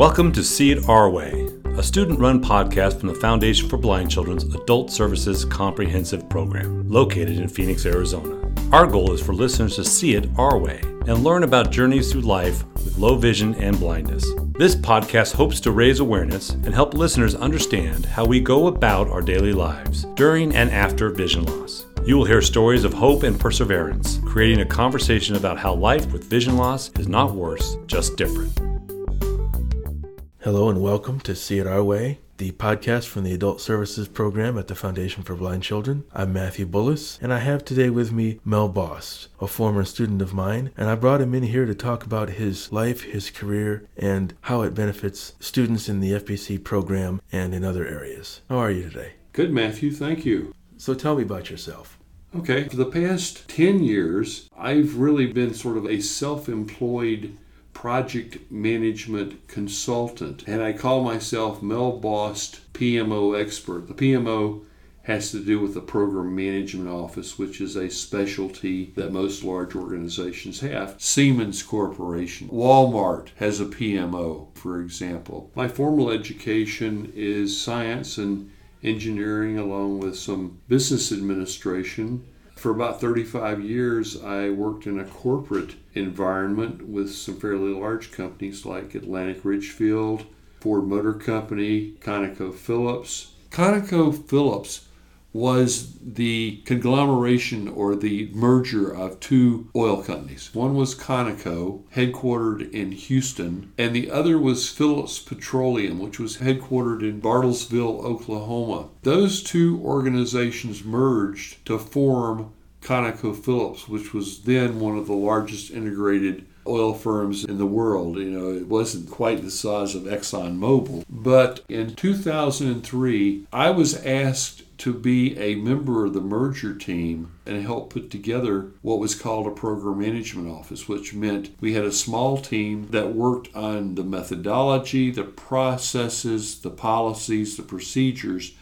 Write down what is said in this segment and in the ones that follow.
Welcome to See It Our Way, a student run podcast from the Foundation for Blind Children's Adult Services Comprehensive Program, located in Phoenix, Arizona. Our goal is for listeners to see it our way and learn about journeys through life with low vision and blindness. This podcast hopes to raise awareness and help listeners understand how we go about our daily lives during and after vision loss. You will hear stories of hope and perseverance, creating a conversation about how life with vision loss is not worse, just different. Hello and welcome to See It Our Way, the podcast from the Adult Services Program at the Foundation for Blind Children. I'm Matthew Bullis, and I have today with me Mel Bost, a former student of mine, and I brought him in here to talk about his life, his career, and how it benefits students in the FBC program and in other areas. How are you today? Good, Matthew. Thank you. So tell me about yourself. Okay, for the past 10 years, I've really been sort of a self employed project management consultant, and I call myself Mel Bost PMO expert. The PMO has to do with the Program Management Office, which is a specialty that most large organizations have. Siemens Corporation, Walmart has a PMO, for example. My formal education is science and engineering, along with some business administration. For about 35 years, I worked in a corporate environment with some fairly large companies like Atlantic Richfield, Ford Motor Company, ConocoPhillips. ConocoPhillips was the conglomeration or the merger of two oil companies. One was Conoco, headquartered in Houston, and the other was Phillips Petroleum, which was headquartered in Bartlesville, Oklahoma. Those two organizations merged to form ConocoPhillips, which was then one of the largest integrated oil firms in the world. You know, it wasn't quite the size of ExxonMobil. But in 2003, I was asked to be a member of the merger team and help put together what was called a program management office, which meant we had a small team that worked on the methodology, the processes, the policies, the procedures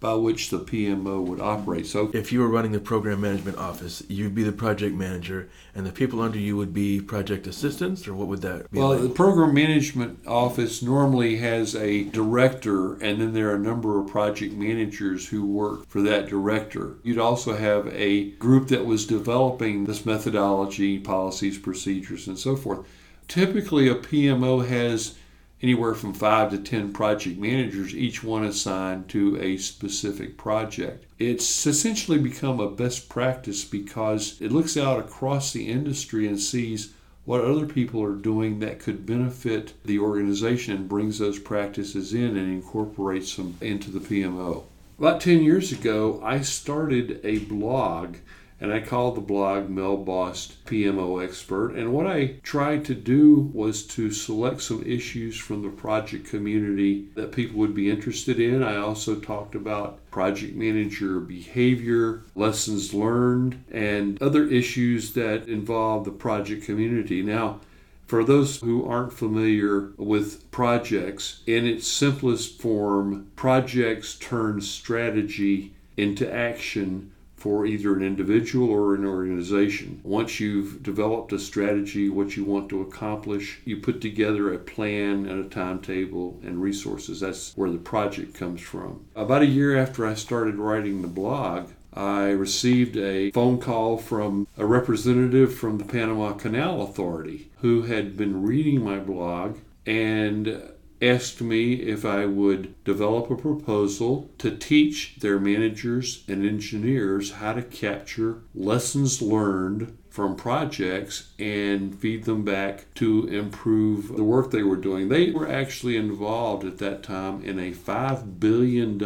by which the PMO would operate. So, if you were running the program management office, you'd be the project manager, and the people under you would be project assistants, or what would that be? Well, like? the program management office normally has a director, and then there are a number of project managers who work for that director. You'd also have a group that was developing this methodology, policies, procedures, and so forth. Typically, a PMO has anywhere from five to ten project managers, each one assigned to a specific project. It's essentially become a best practice because it looks out across the industry and sees what other people are doing that could benefit the organization and brings those practices in and incorporates them into the PMO. About 10 years ago, I started a blog and I called the blog Mel Bost PMO Expert. And what I tried to do was to select some issues from the project community that people would be interested in. I also talked about project manager behavior, lessons learned, and other issues that involve the project community. Now, for those who aren't familiar with projects, in its simplest form, projects turn strategy into action for either an individual or an organization. Once you've developed a strategy, what you want to accomplish, you put together a plan and a timetable and resources. That's where the project comes from. About a year after I started writing the blog, I received a phone call from a representative from the Panama Canal Authority who had been reading my blog and asked me if I would develop a proposal to teach their managers and engineers how to capture lessons learned from projects and feed them back to improve the work they were doing. They were actually involved at that time in a $5 billion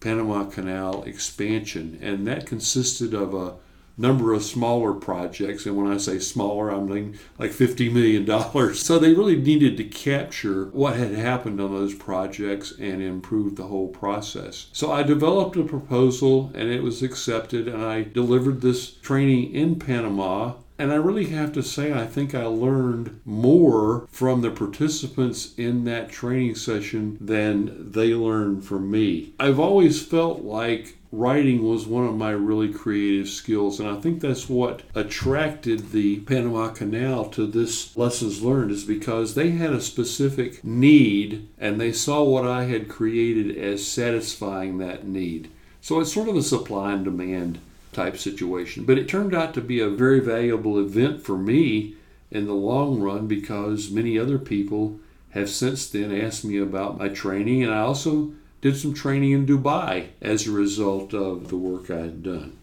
Panama Canal expansion, and that consisted of a number of smaller projects. And when I say smaller, I mean like $50 million. So they really needed to capture what had happened on those projects and improve the whole process. So I developed a proposal and it was accepted, and I delivered this training in Panama and I really have to say, I think I learned more from the participants in that training session than they learned from me. I've always felt like writing was one of my really creative skills. And I think that's what attracted the Panama Canal to this lessons learned is because they had a specific need and they saw what I had created as satisfying that need. So it's sort of a supply and demand type situation. But it turned out to be a very valuable event for me in the long run because many other people have since then asked me about my training and I also did some training in Dubai as a result of the work I had done.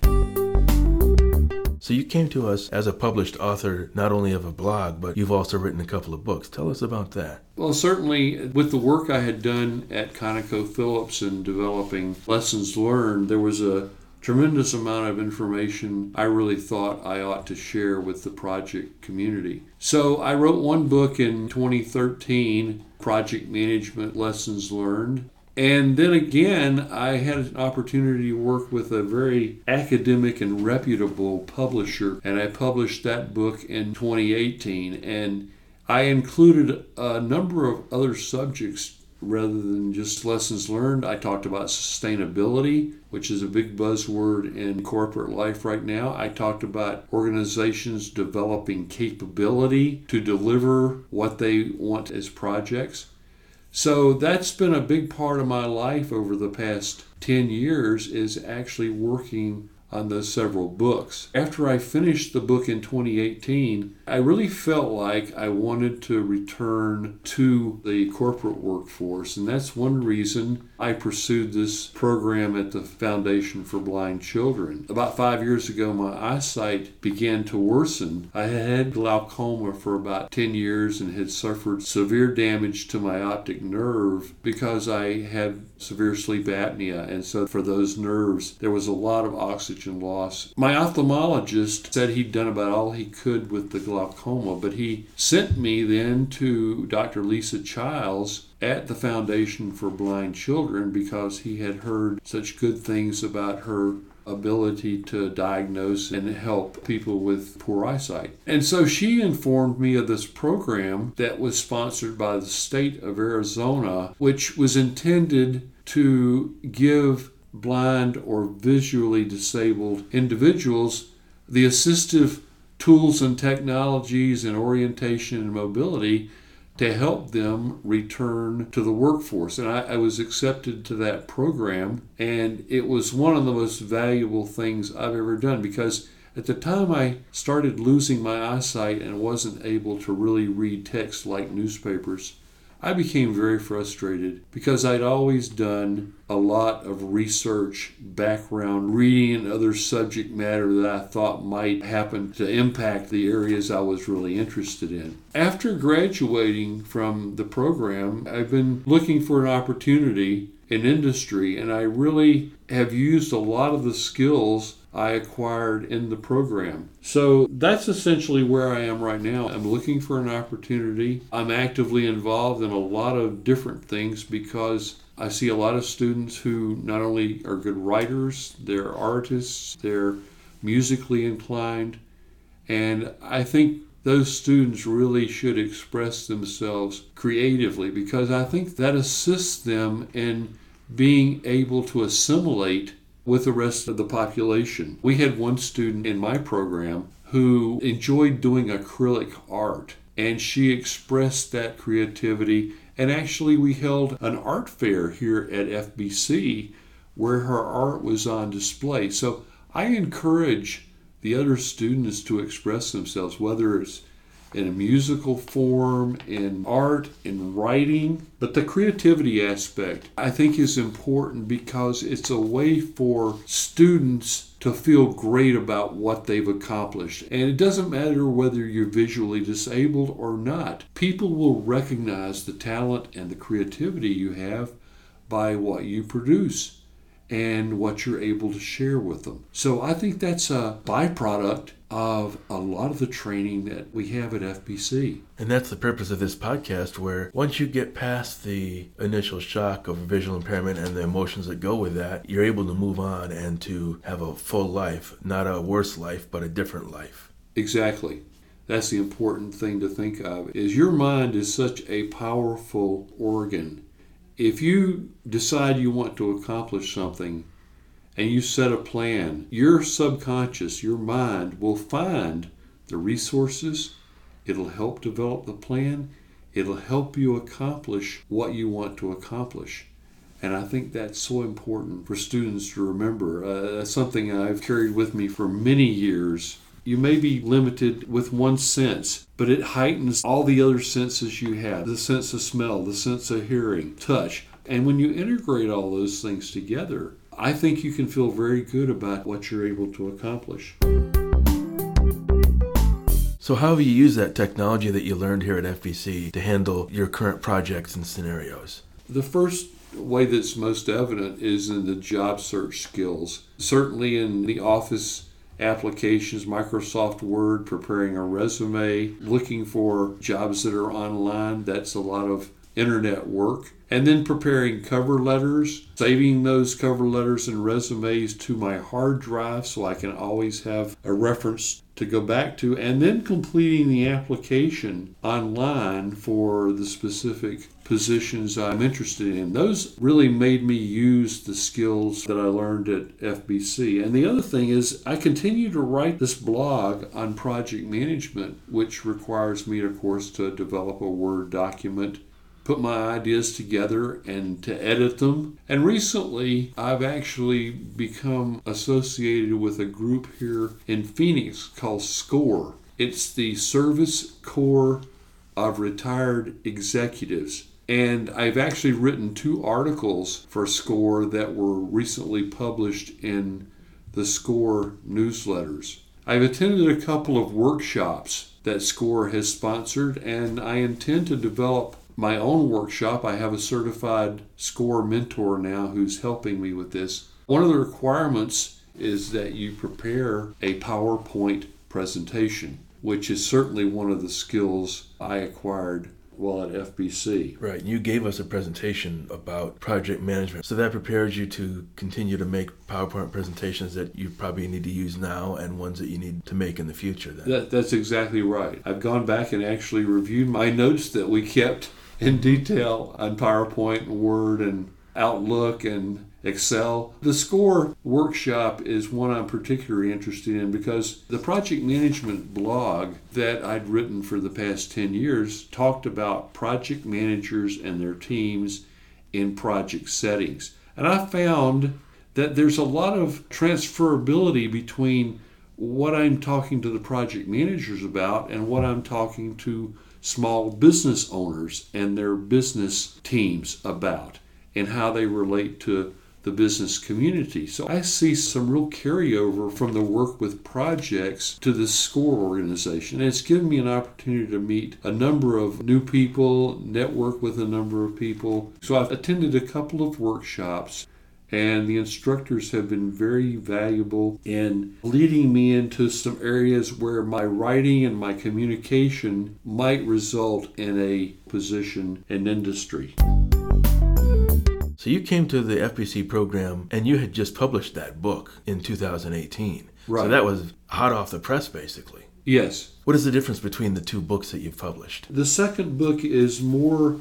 So you came to us as a published author, not only of a blog, but you've also written a couple of books. Tell us about that. Well, certainly with the work I had done at ConocoPhillips in developing lessons learned, there was a tremendous amount of information I really thought I ought to share with the project community. So I wrote one book in 2013, Project Management Lessons Learned. And then again, I had an opportunity to work with a very academic and reputable publisher, and I published that book in 2018. And I included a number of other subjects rather than just lessons learned. I talked about sustainability, which is a big buzzword in corporate life right now. I talked about organizations developing capability to deliver what they want as projects. So that's been a big part of my life over the past 10 years is actually working on those several books. After I finished the book in 2018, I really felt like I wanted to return to the corporate workforce, and that's one reason I pursued this program at the Foundation for Blind Children. About five years ago, my eyesight began to worsen. I had glaucoma for about 10 years and had suffered severe damage to my optic nerve because I had severe sleep apnea, and so for those nerves, there was a lot of oxygen loss. My ophthalmologist said he'd done about all he could with the glaucoma, but he sent me then to Dr. Lisa Childs at the Foundation for Blind Children because he had heard such good things about her ability to diagnose and help people with poor eyesight. And so she informed me of this program that was sponsored by the state of Arizona, which was intended to give blind or visually disabled individuals the assistive tools and technologies and orientation and mobility to help them return to the workforce. And I, I, was accepted to that program, and it was one of the most valuable things I've ever done because at the time I started losing my eyesight and wasn't able to really read text like newspapers. I became very frustrated because I'd always done a lot of research, background reading, and other subject matter that I thought might happen to impact the areas I was really interested in. After graduating from the program, I've been looking for an opportunity in industry, and I really have used a lot of the skills I acquired in the program. So that's essentially where I am right now. I'm looking for an opportunity. I'm actively involved in a lot of different things because I see a lot of students who not only are good writers, they're artists, they're musically inclined, and I think those students really should express themselves creatively because I think that assists them in being able to assimilate with the rest of the population. We had one student in my program who enjoyed doing acrylic art, and she expressed that creativity. And actually, we held an art fair here at FBC where her art was on display. So I encourage the other students to express themselves, whether it's in a musical form, in art, in writing. But the creativity aspect, I think, is important because it's a way for students to feel great about what they've accomplished. And it doesn't matter whether you're visually disabled or not, people will recognize the talent and the creativity you have by what you produce and what you're able to share with them. So I think that's a byproduct of a lot of the training that we have at FBC. And that's the purpose of this podcast, where once you get past the initial shock of visual impairment and the emotions that go with that, you're able to move on and to have a full life, not a worse life, but a different life. Exactly. That's the important thing to think of is your mind is such a powerful organ if you decide you want to accomplish something and you set a plan, your subconscious, your mind will find the resources. It'll help develop the plan. It'll help you accomplish what you want to accomplish. And I think that's so important for students to remember. Uh, something I've carried with me for many years. You may be limited with one sense, but it heightens all the other senses you have the sense of smell, the sense of hearing, touch. And when you integrate all those things together, I think you can feel very good about what you're able to accomplish. So, how have you used that technology that you learned here at FBC to handle your current projects and scenarios? The first way that's most evident is in the job search skills. Certainly in the office applications, Microsoft Word, preparing a resume, looking for jobs that are online. That's a lot of internet work. And then preparing cover letters, saving those cover letters and resumes to my hard drive so I can always have a reference to go back to, and then completing the application online for the specific positions I'm interested in. Those really made me use the skills that I learned at FBC. And the other thing is, I continue to write this blog on project management, which requires me, of course, to develop a Word document put my ideas together and to edit them. And recently, I've actually become associated with a group here in Phoenix called SCORE. It's the Service Corps of Retired Executives. And I've actually written two articles for SCORE that were recently published in the SCORE newsletters. I've attended a couple of workshops that SCORE has sponsored, and I intend to develop my own workshop. I have a certified SCORE mentor now who's helping me with this. One of the requirements is that you prepare a PowerPoint presentation, which is certainly one of the skills I acquired while at FBC. Right. You gave us a presentation about project management. So that prepares you to continue to make PowerPoint presentations that you probably need to use now and ones that you need to make in the future then. That, that's exactly right. I've gone back and actually reviewed my notes that we kept in detail on PowerPoint Word and Outlook and Excel. The SCORE workshop is one I'm particularly interested in because the project management blog that I'd written for the past 10 years talked about project managers and their teams in project settings. And I found that there's a lot of transferability between what I'm talking to the project managers about and what I'm talking to small business owners and their business teams about and how they relate to the business community. So I see some real carryover from the work with projects to the SCORE organization. And it's given me an opportunity to meet a number of new people, network with a number of people. So I've attended a couple of workshops and the instructors have been very valuable in leading me into some areas where my writing and my communication might result in a position in industry. So you came to the FBC program and you had just published that book in 2018. Right. So that was hot off the press basically. Yes. What is the difference between the two books that you've published? The second book is more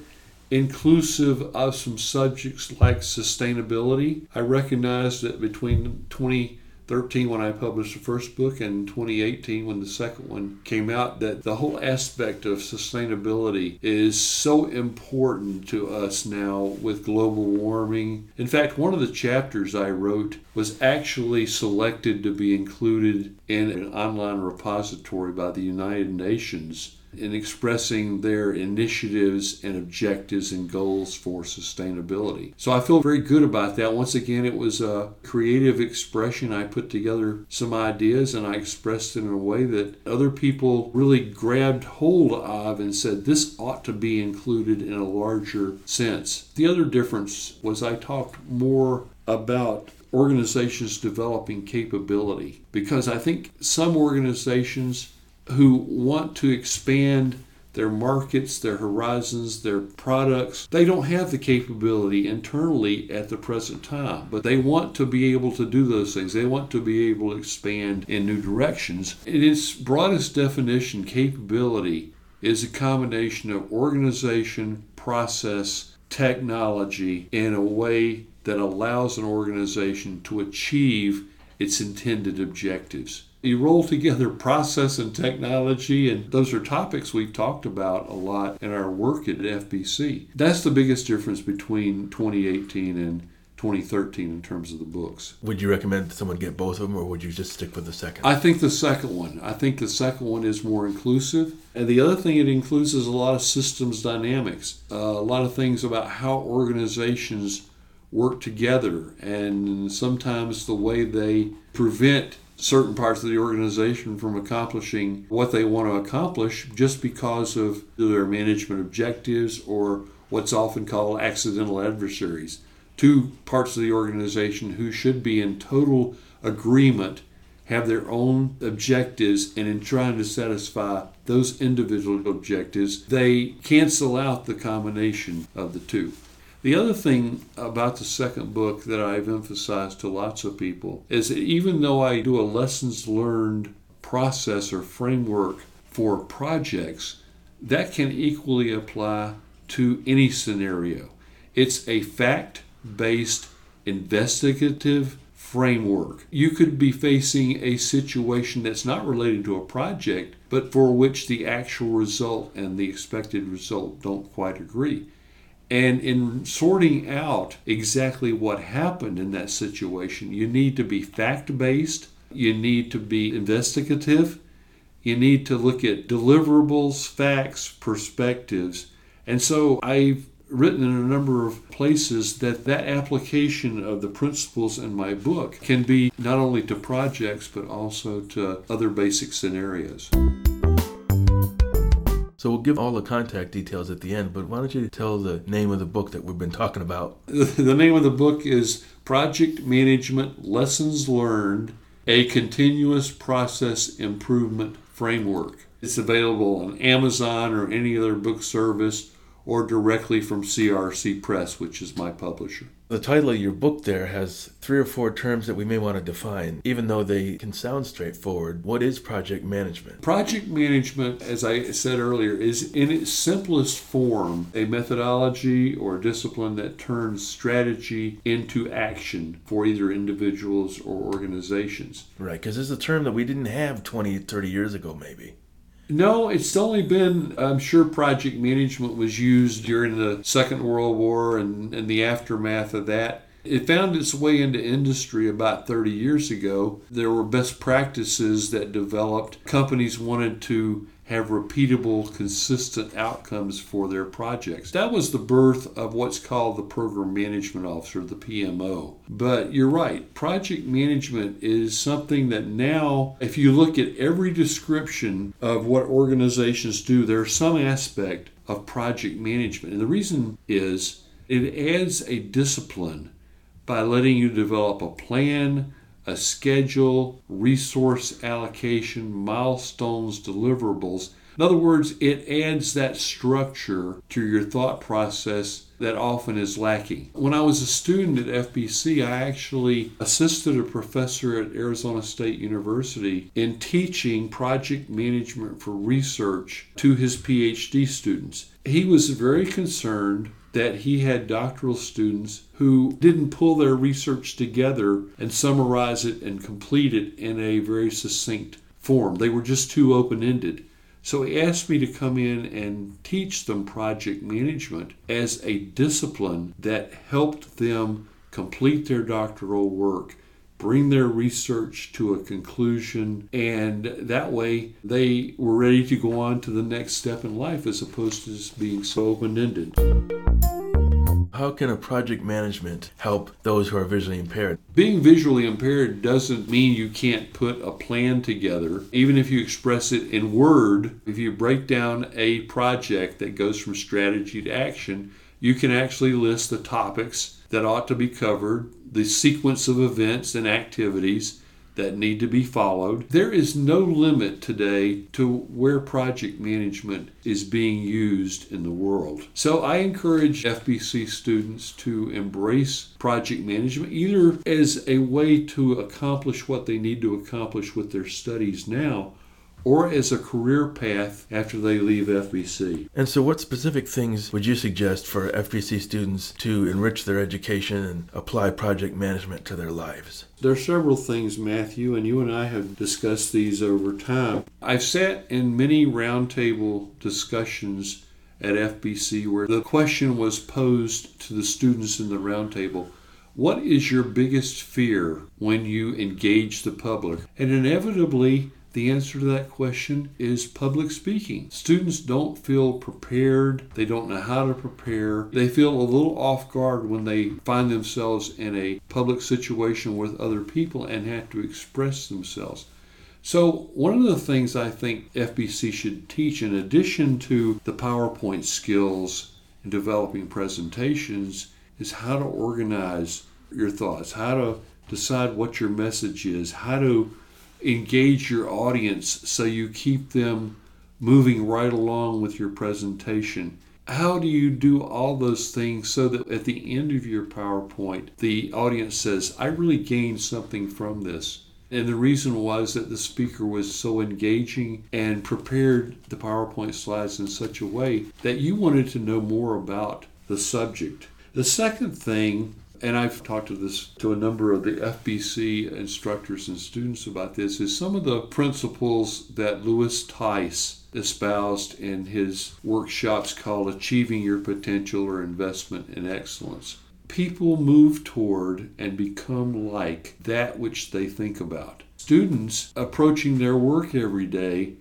inclusive of some subjects like sustainability. I recognize that between 2013 when I published the first book and 2018 when the second one came out that the whole aspect of sustainability is so important to us now with global warming. In fact, one of the chapters I wrote was actually selected to be included in an online repository by the United Nations in expressing their initiatives and objectives and goals for sustainability. So I feel very good about that. Once again, it was a creative expression. I put together some ideas and I expressed it in a way that other people really grabbed hold of and said this ought to be included in a larger sense. The other difference was I talked more about organizations developing capability because I think some organizations who want to expand their markets, their horizons, their products. They don't have the capability internally at the present time, but they want to be able to do those things. They want to be able to expand in new directions. In its broadest definition, capability is a combination of organization, process, technology in a way that allows an organization to achieve its intended objectives. You roll together process and technology, and those are topics we've talked about a lot in our work at FBC. That's the biggest difference between 2018 and 2013 in terms of the books. Would you recommend someone get both of them, or would you just stick with the second? I think the second one. I think the second one is more inclusive. And the other thing it includes is a lot of systems dynamics, uh, a lot of things about how organizations work together, and sometimes the way they prevent certain parts of the organization from accomplishing what they want to accomplish just because of their management objectives or what's often called accidental adversaries. Two parts of the organization who should be in total agreement have their own objectives, and in trying to satisfy those individual objectives, they cancel out the combination of the two. The other thing about the second book that I've emphasized to lots of people is that even though I do a lessons learned process or framework for projects, that can equally apply to any scenario. It's a fact based investigative framework. You could be facing a situation that's not related to a project, but for which the actual result and the expected result don't quite agree. And in sorting out exactly what happened in that situation, you need to be fact based, you need to be investigative, you need to look at deliverables, facts, perspectives. And so I've written in a number of places that that application of the principles in my book can be not only to projects but also to other basic scenarios. So we'll give all the contact details at the end, but why don't you tell the name of the book that we've been talking about? The name of the book is Project Management Lessons Learned A Continuous Process Improvement Framework. It's available on Amazon or any other book service or directly from CRC Press, which is my publisher. The title of your book there has three or four terms that we may want to define, even though they can sound straightforward. What is project management? Project management, as I said earlier, is in its simplest form a methodology or discipline that turns strategy into action for either individuals or organizations. Right, because it's a term that we didn't have 20, 30 years ago, maybe. No, it's only been, I'm sure project management was used during the Second World War and, and the aftermath of that. It found its way into industry about 30 years ago. There were best practices that developed. Companies wanted to have repeatable, consistent outcomes for their projects. That was the birth of what's called the Program Management Officer, the PMO. But you're right, project management is something that now, if you look at every description of what organizations do, there's some aspect of project management. And the reason is it adds a discipline by letting you develop a plan, a schedule, resource allocation, milestones, deliverables. In other words, it adds that structure to your thought process that often is lacking. When I was a student at FBC, I actually assisted a professor at Arizona State University in teaching project management for research to his PhD students. He was very concerned that he had doctoral students who didn't pull their research together and summarize it and complete it in a very succinct form. They were just too open ended. So he asked me to come in and teach them project management as a discipline that helped them complete their doctoral work bring their research to a conclusion, and that way they were ready to go on to the next step in life as opposed to just being so open ended. How can a project management help those who are visually impaired? Being visually impaired doesn't mean you can't put a plan together. Even if you express it in word, if you break down a project that goes from strategy to action, you can actually list the topics that ought to be covered, the sequence of events and activities, that need to be followed. There is no limit today to where project management is being used in the world. So I encourage FBC students to embrace project management either as a way to accomplish what they need to accomplish with their studies now or as a career path after they leave FBC. And so, what specific things would you suggest for FBC students to enrich their education and apply project management to their lives? There are several things, Matthew, and you and I have discussed these over time. I've sat in many roundtable discussions at FBC where the question was posed to the students in the roundtable what is your biggest fear when you engage the public? And inevitably, the answer to that question is public speaking. Students don't feel prepared, they don't know how to prepare, they feel a little off guard when they find themselves in a public situation with other people and have to express themselves. So, one of the things I think FBC should teach, in addition to the PowerPoint skills in developing presentations, is how to organize your thoughts, how to decide what your message is, how to engage your audience so you keep them moving right along with your presentation. How do you do all those things so that at the end of your PowerPoint, the audience says, I really gained something from this? And the reason was that the speaker was so engaging and prepared the PowerPoint slides in such a way that you wanted to know more about the subject. The second thing and I've talked to this to a number of the FBC instructors and students about this, is some of the principles that Lewis Tice espoused in his workshops called Achieving Your Potential or Investment in Excellence. People move toward and become like that which they think about. Students approaching their work every day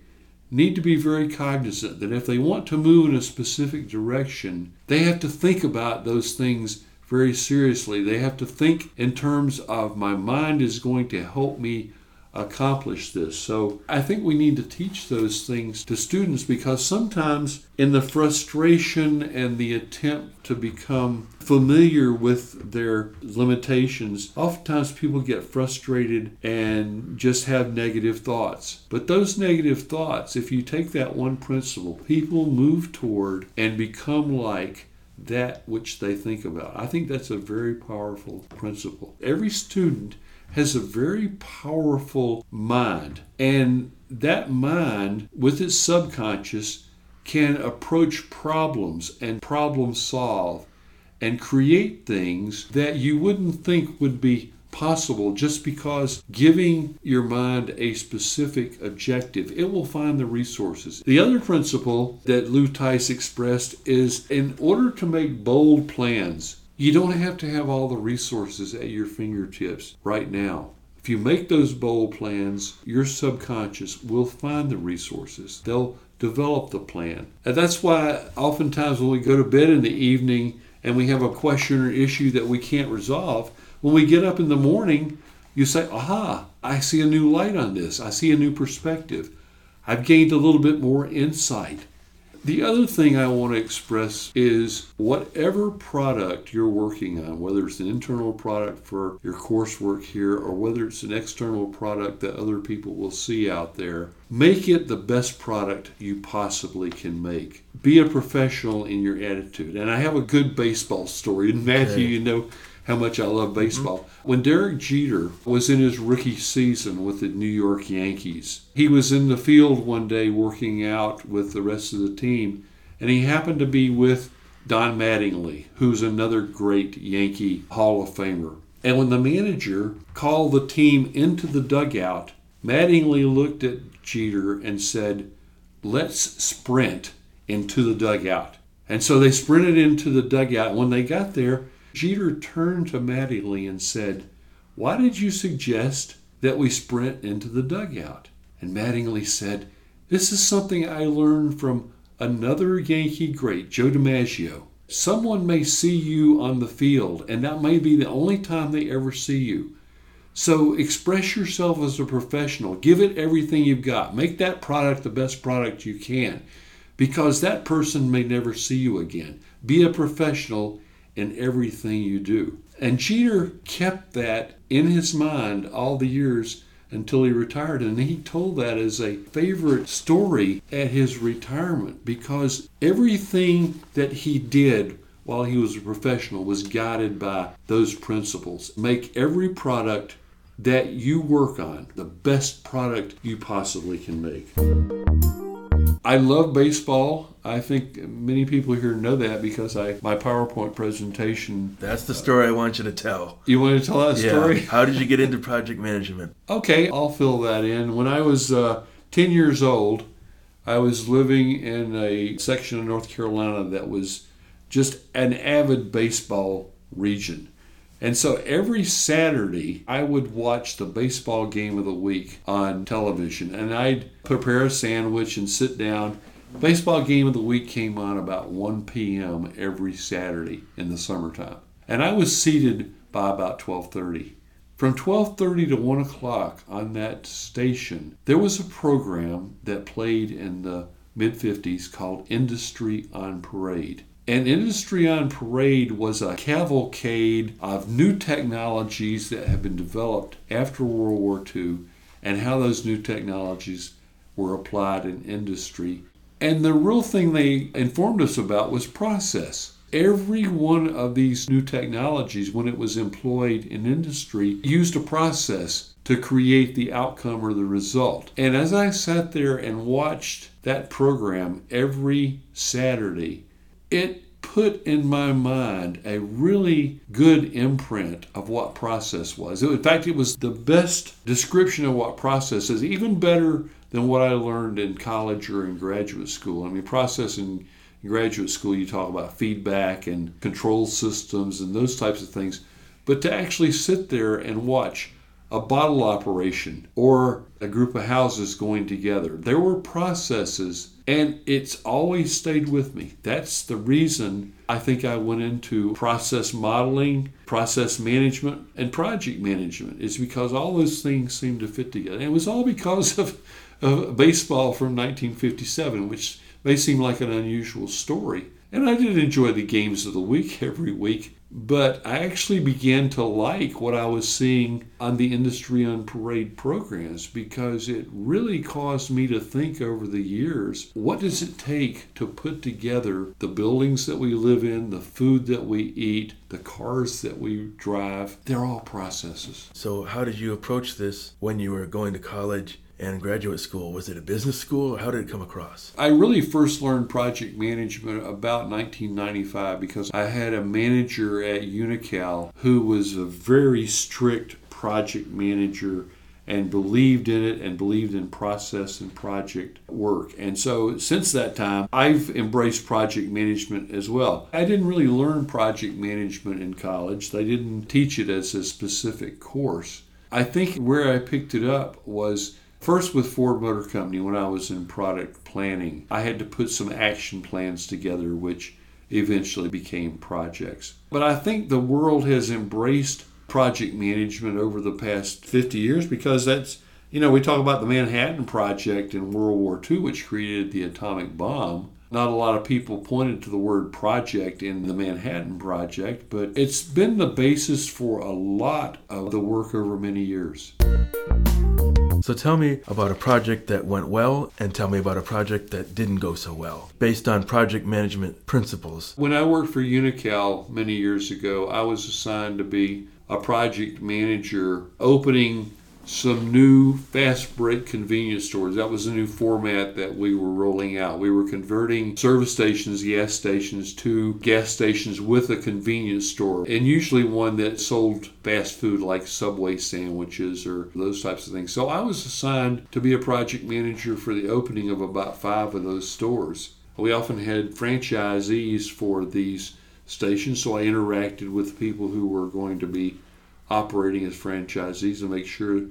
need to be very cognizant that if they want to move in a specific direction, they have to think about those things very seriously. They have to think in terms of my mind is going to help me accomplish this. So I think we need to teach those things to students because sometimes in the frustration and the attempt to become familiar with their limitations, oftentimes people get frustrated and just have negative thoughts. But those negative thoughts, if you take that one principle, people move toward and become like that which they think about. I think that's a very powerful principle. Every student has a very powerful mind, and that mind, with its subconscious, can approach problems and problem solve and create things that you wouldn't think would be possible just because giving your mind a specific objective, it will find the resources. The other principle that Lou Tice expressed is in order to make bold plans, you don't have to have all the resources at your fingertips right now. If you make those bold plans, your subconscious will find the resources. They'll develop the plan. And that's why oftentimes when we go to bed in the evening and we have a question or issue that we can't resolve, when we get up in the morning, you say, aha, I see a new light on this. I see a new perspective. I've gained a little bit more insight. The other thing I want to express is whatever product you're working on, whether it's an internal product for your coursework here or whether it's an external product that other people will see out there, make it the best product you possibly can make. Be a professional in your attitude. And I have a good baseball story. And Matthew, okay. you know, how much I love baseball. Mm-hmm. When Derek Jeter was in his rookie season with the New York Yankees, he was in the field one day working out with the rest of the team, and he happened to be with Don Mattingly, who's another great Yankee Hall of Famer. And when the manager called the team into the dugout, Mattingly looked at Jeter and said, Let's sprint into the dugout. And so they sprinted into the dugout. When they got there, Jeter turned to Mattingly and said, Why did you suggest that we sprint into the dugout? And Mattingly said, This is something I learned from another Yankee great, Joe DiMaggio. Someone may see you on the field, and that may be the only time they ever see you. So express yourself as a professional. Give it everything you've got. Make that product the best product you can because that person may never see you again. Be a professional in everything you do. And Jeter kept that in his mind all the years until he retired. And he told that as a favorite story at his retirement because everything that he did while he was a professional was guided by those principles. Make every product that you work on, the best product you possibly can make. I love baseball. I think many people here know that because I my PowerPoint presentation. That's the story I want you to tell. You want to tell that Yeah. story? How did you get into project management? Okay, I'll fill that in. When I was uh, 10 years old, I was living in a section of North Carolina that was just an avid baseball region. And so every Saturday, I would watch the baseball game of the week on television. And I'd prepare a sandwich and sit down. Baseball game of the week came on about 1 p.m. every Saturday in the summertime. And I was seated by about 1230. From 12:30 to 1 o'clock on that station, there was a program that played in the mid 50s called Industry on Parade. And Industry on Parade was a cavalcade of new technologies that have been developed after World War II and how those new technologies were applied in industry. And the real thing they informed us about was process. Every one of these new technologies, when it was employed in industry, used a process to create the outcome or the result. And as I sat there and watched that program every Saturday, it put in my mind a really good imprint of what process was. In fact, it was the best description of what process is, even better than what I learned in college or in graduate school. I mean, process in graduate school, you talk about feedback and control systems and those types of things. But to actually sit there and watch a bottle operation or a group of houses going together, there were processes, and it's always stayed with me. That's the reason I think I went into process modeling, process management, and project management, is because all those things seem to fit together. And it was all because of, of baseball from 1957, which may seem like an unusual story. And I did enjoy the games of the week every week, but I actually began to like what I was seeing on the Industry on Parade programs because it really caused me to think over the years what does it take to put together the buildings that we live in, the food that we eat, the cars that we drive? They're all processes. So, how did you approach this when you were going to college and graduate school? Was it a business school or how did it come across? I really first learned project management about 1995 because I had a manager at Unocal who was a very strict project manager and believed in it and believed in process and project work. And so since that time, I've embraced project management as well. I didn't really learn project management in college, they didn't teach it as a specific course. I think where I picked it up was First, with Ford Motor Company, when I was in product planning, I had to put some action plans together, which eventually became projects. But I think the world has embraced project management over the past 50 years because that's, you know, we talk about the Manhattan Project in World War II, which created the atomic bomb. Not a lot of people pointed to the word project in the Manhattan Project, but it's been the basis for a lot of the work over many years. So, tell me about a project that went well and tell me about a project that didn't go so well, based on project management principles. When I worked for Unocal many years ago, I was assigned to be a project manager opening some new fast break convenience stores. That was a new format that we were rolling out. We were converting service stations, gas stations to gas stations with a convenience store, and usually one that sold fast food like Subway sandwiches or those types of things. So I was assigned to be a project manager for the opening of about five of those stores. We often had franchisees for these stations, so I interacted with people who were going to be operating as franchisees to make sure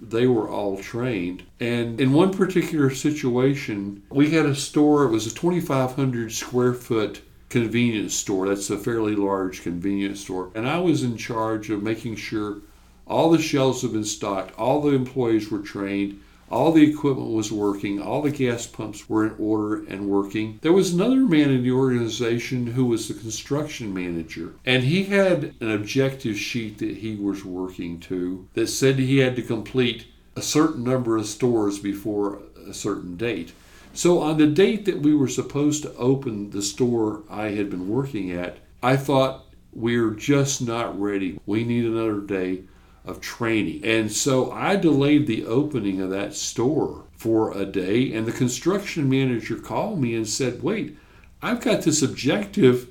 they were all trained. And in one particular situation, we had a store, it was a 2,500 square foot convenience store. That's a fairly large convenience store. And I was in charge of making sure all the shelves have been stocked, all the employees were trained, all the equipment was working, all the gas pumps were in order and working. There was another man in the organization who was the construction manager, and he had an objective sheet that he was working to that said he had to complete a certain number of stores before a certain date. So, on the date that we were supposed to open the store I had been working at, I thought we're just not ready. We need another day of training. And so I delayed the opening of that store for a day, and the construction manager called me and said, Wait, I've got this objective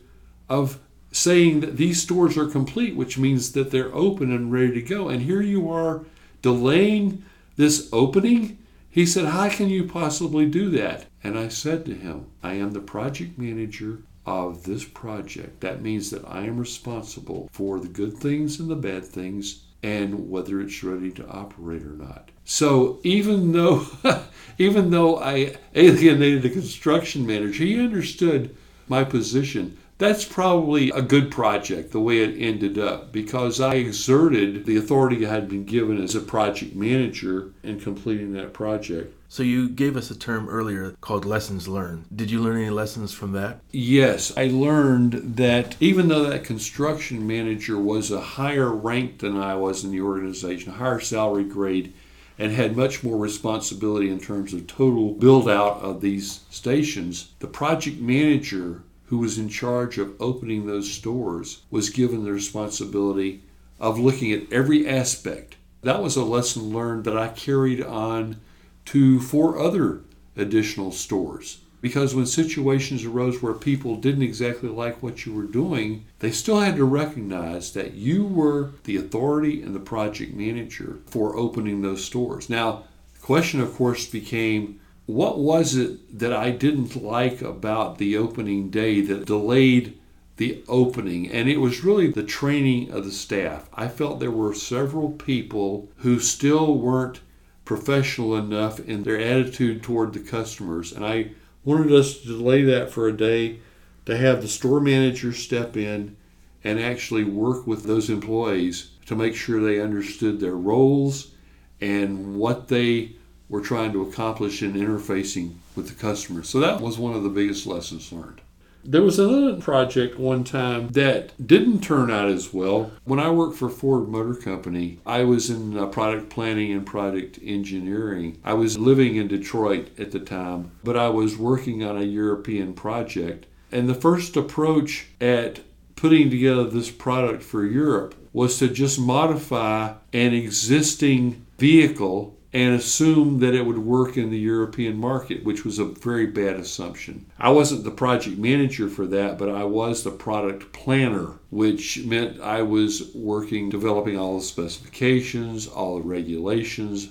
of saying that these stores are complete, which means that they're open and ready to go. And here you are delaying this opening. He said, How can you possibly do that? And I said to him, I am the project manager of this project. That means that I am responsible for the good things and the bad things and whether it's ready to operate or not. So even though even though I alienated the construction manager, he understood my position. That's probably a good project the way it ended up because I exerted the authority I had been given as a project manager in completing that project. So you gave us a term earlier called lessons learned. Did you learn any lessons from that? Yes, I learned that even though that construction manager was a higher rank than I was in the organization, a higher salary grade, and had much more responsibility in terms of total build out of these stations, the project manager who was in charge of opening those stores was given the responsibility of looking at every aspect. That was a lesson learned that I carried on to four other additional stores. Because when situations arose where people didn't exactly like what you were doing, they still had to recognize that you were the authority and the project manager for opening those stores. Now, the question, of course, became what was it that I didn't like about the opening day that delayed the opening? And it was really the training of the staff. I felt there were several people who still weren't professional enough in their attitude toward the customers. And I wanted us to delay that for a day to have the store manager step in and actually work with those employees to make sure they understood their roles and what they were trying to accomplish in interfacing with the customer. So that was one of the biggest lessons learned. There was another project one time that didn't turn out as well. When I worked for Ford Motor Company, I was in uh, product planning and product engineering. I was living in Detroit at the time, but I was working on a European project. And the first approach at putting together this product for Europe was to just modify an existing vehicle and assume that it would work in the European market, which was a very bad assumption. I wasn't the project manager for that, but I was the product planner, which meant I was working, developing all the specifications, all the regulations,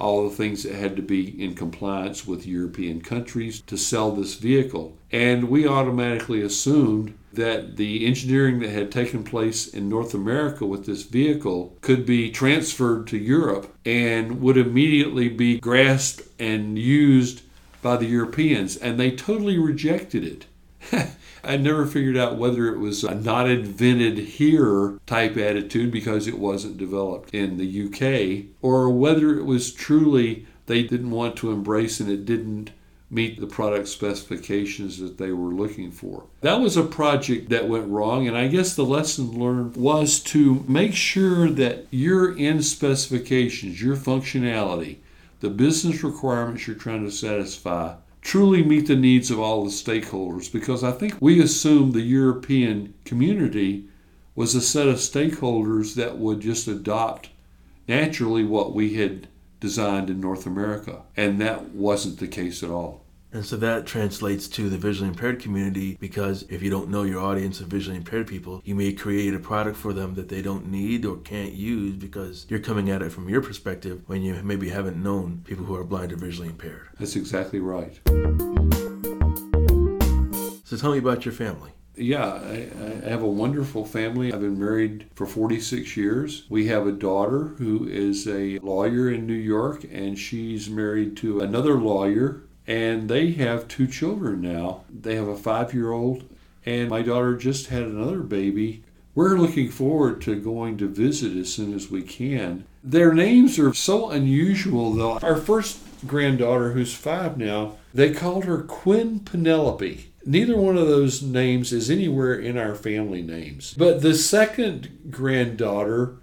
all the things that had to be in compliance with European countries to sell this vehicle. And we automatically assumed that the engineering that had taken place in North America with this vehicle could be transferred to Europe and would immediately be grasped and used by the Europeans. And they totally rejected it. I never figured out whether it was a not invented here type attitude because it wasn't developed in the UK, or whether it was truly they didn't want to embrace and it didn't meet the product specifications that they were looking for. That was a project that went wrong, and I guess the lesson learned was to make sure that your end specifications, your functionality, the business requirements you're trying to satisfy, truly meet the needs of all the stakeholders because I think we assumed the European community was a set of stakeholders that would just adopt naturally what we had designed in North America. And that wasn't the case at all. And so that translates to the visually impaired community because if you don't know your audience of visually impaired people, you may create a product for them that they don't need or can't use because you're coming at it from your perspective when you maybe haven't known people who are blind or visually impaired. That's exactly right. So tell me about your family. Yeah, I, I, have a wonderful family. I've been married for 46 years. We have a daughter who is a lawyer in New York, and she's married to another lawyer, and they have two children now. They have a five year old, and my daughter just had another baby. We're looking forward to going to visit as soon as we can. Their names are so unusual, though. Our first granddaughter, who's five now, they called her Quinn Penelope. Neither one of those names is anywhere in our family names. But the second granddaughter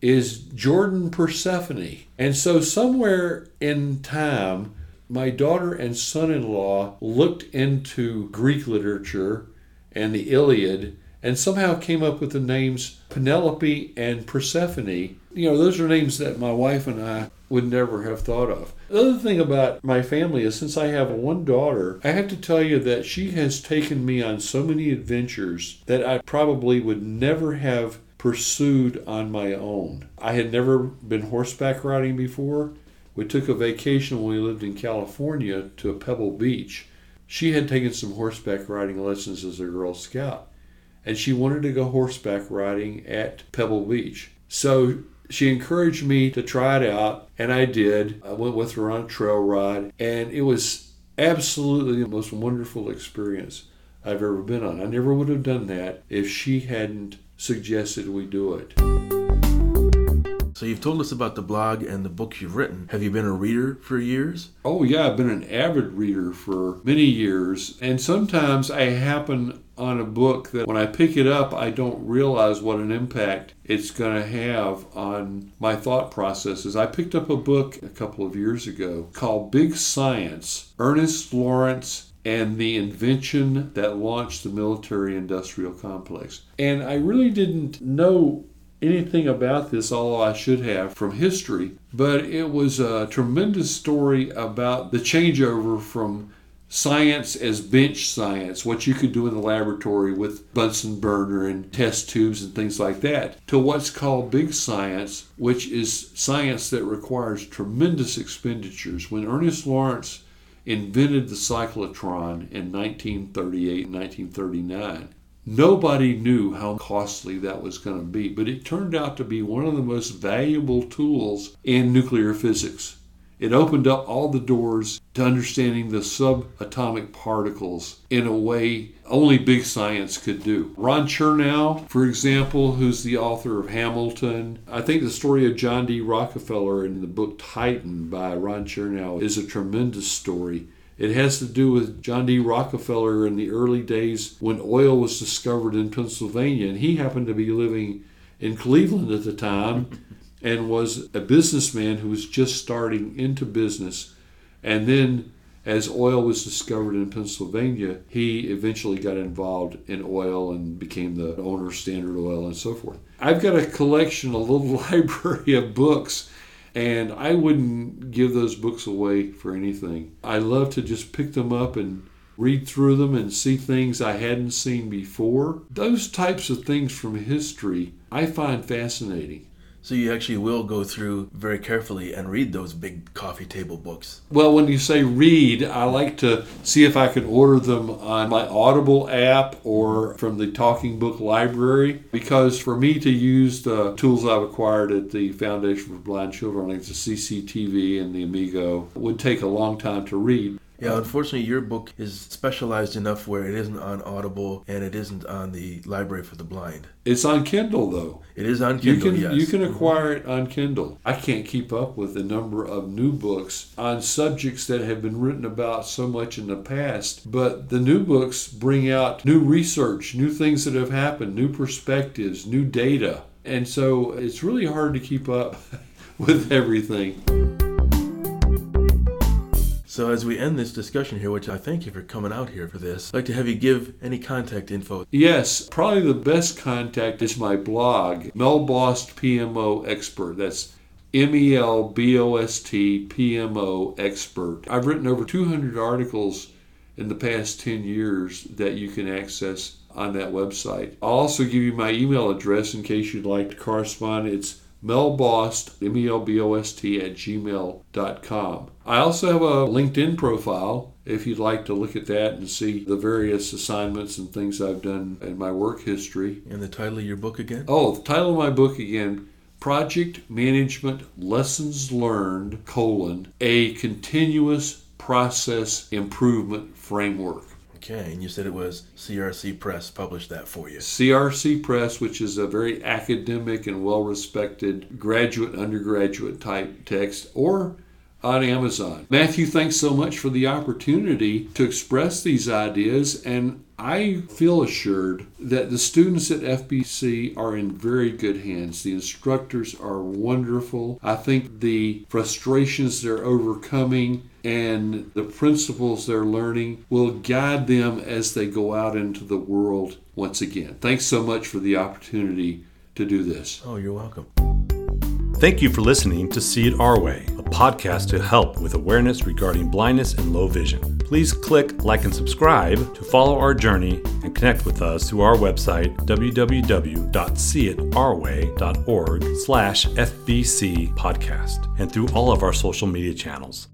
is Jordan Persephone. And so, somewhere in time, my daughter and son in law looked into Greek literature and the Iliad and somehow came up with the names Penelope and Persephone. You know, those are names that my wife and I would never have thought of. The other thing about my family is since I have one daughter, I have to tell you that she has taken me on so many adventures that I probably would never have pursued on my own. I had never been horseback riding before. We took a vacation when we lived in California to a Pebble Beach. She had taken some horseback riding lessons as a Girl Scout, and she wanted to go horseback riding at Pebble Beach. So she encouraged me to try it out, and I did. I went with her on a trail ride, and it was absolutely the most wonderful experience I've ever been on. I never would have done that if she hadn't suggested we do it. So you've told us about the blog and the books you've written. Have you been a reader for years? Oh, yeah, I've been an avid reader for many years. And sometimes I happen on a book that when I pick it up, I don't realize what an impact it's going to have on my thought processes. I picked up a book a couple of years ago called Big Science Ernest Lawrence and the invention that launched the military industrial complex. And I really didn't know anything about this, although I should have from history, but it was a tremendous story about the changeover from science as bench science, what you could do in the laboratory with Bunsen burner and test tubes and things like that, to what's called big science, which is science that requires tremendous expenditures. When Ernest Lawrence invented the cyclotron in 1938 and 1939, Nobody knew how costly that was going to be, but it turned out to be one of the most valuable tools in nuclear physics. It opened up all the doors to understanding the subatomic particles in a way only big science could do. Ron Chernow, for example, who's the author of Hamilton, I think the story of John D. Rockefeller in the book Titan by Ron Chernow is a tremendous story. It has to do with John D. Rockefeller in the early days when oil was discovered in Pennsylvania, and he happened to be living in Cleveland at the time and was a businessman who was just starting into business. And then, as oil was discovered in Pennsylvania, he eventually got involved in oil and became the owner of Standard Oil and so forth. I've got a collection, a little library of books and I wouldn't give those books away for anything. I love to just pick them up and read through them and see things I hadn't seen before. Those types of things from history I find fascinating. So you actually will go through very carefully and read those big coffee table books. Well, when you say read, I like to see if I can order them on my Audible app or from the Talking Book Library because for me to use the tools I've acquired at the Foundation for Blind Children, like the CCTV and the Amigo, would take a long time to read. Yeah, unfortunately, your book is specialized enough where it isn't on Audible and it isn't on the Library for the Blind. It's on Kindle, though. It is on Kindle. You can yes. you can acquire it on Kindle. I can't keep up with the number of new books on subjects that have been written about so much in the past. But the new books bring out new research, new things that have happened, new perspectives, new data, and so it's really hard to keep up with everything. So as we end this discussion here, which I thank you for coming out here for this, I'd like to have you give any contact info. Yes, probably the best contact is my blog, Mel Bost PMO Expert. That's M E L B O S T P M O Expert. I've written over 200 articles in the past 10 years that you can access on that website. I'll also give you my email address in case you'd like to correspond. It's melbost, M-E-L-B-O-S-T, at gmail.com. I also have a LinkedIn profile if you'd like to look at that and see the various assignments and things I've done in my work history. And the title of your book again? Oh, the title of my book again, Project Management Lessons Learned, colon, a continuous process improvement framework. Okay, and you said it was CRC Press published that for you. CRC Press, which is a very academic and well respected graduate, undergraduate type text, or on Amazon. Matthew, thanks so much for the opportunity to express these ideas, and I feel assured that the students at FBC are in very good hands. The instructors are wonderful. I think the frustrations they're overcoming and the principles they're learning will guide them as they go out into the world once again. Thanks so much for the opportunity to do this. Oh, you're welcome. Thank you for listening to See It Our Way, podcast to help with awareness regarding blindness and low vision. Please click like and subscribe to follow our journey and connect with us through our website www.seeitourway.org slash FBC podcast and through all of our social media channels.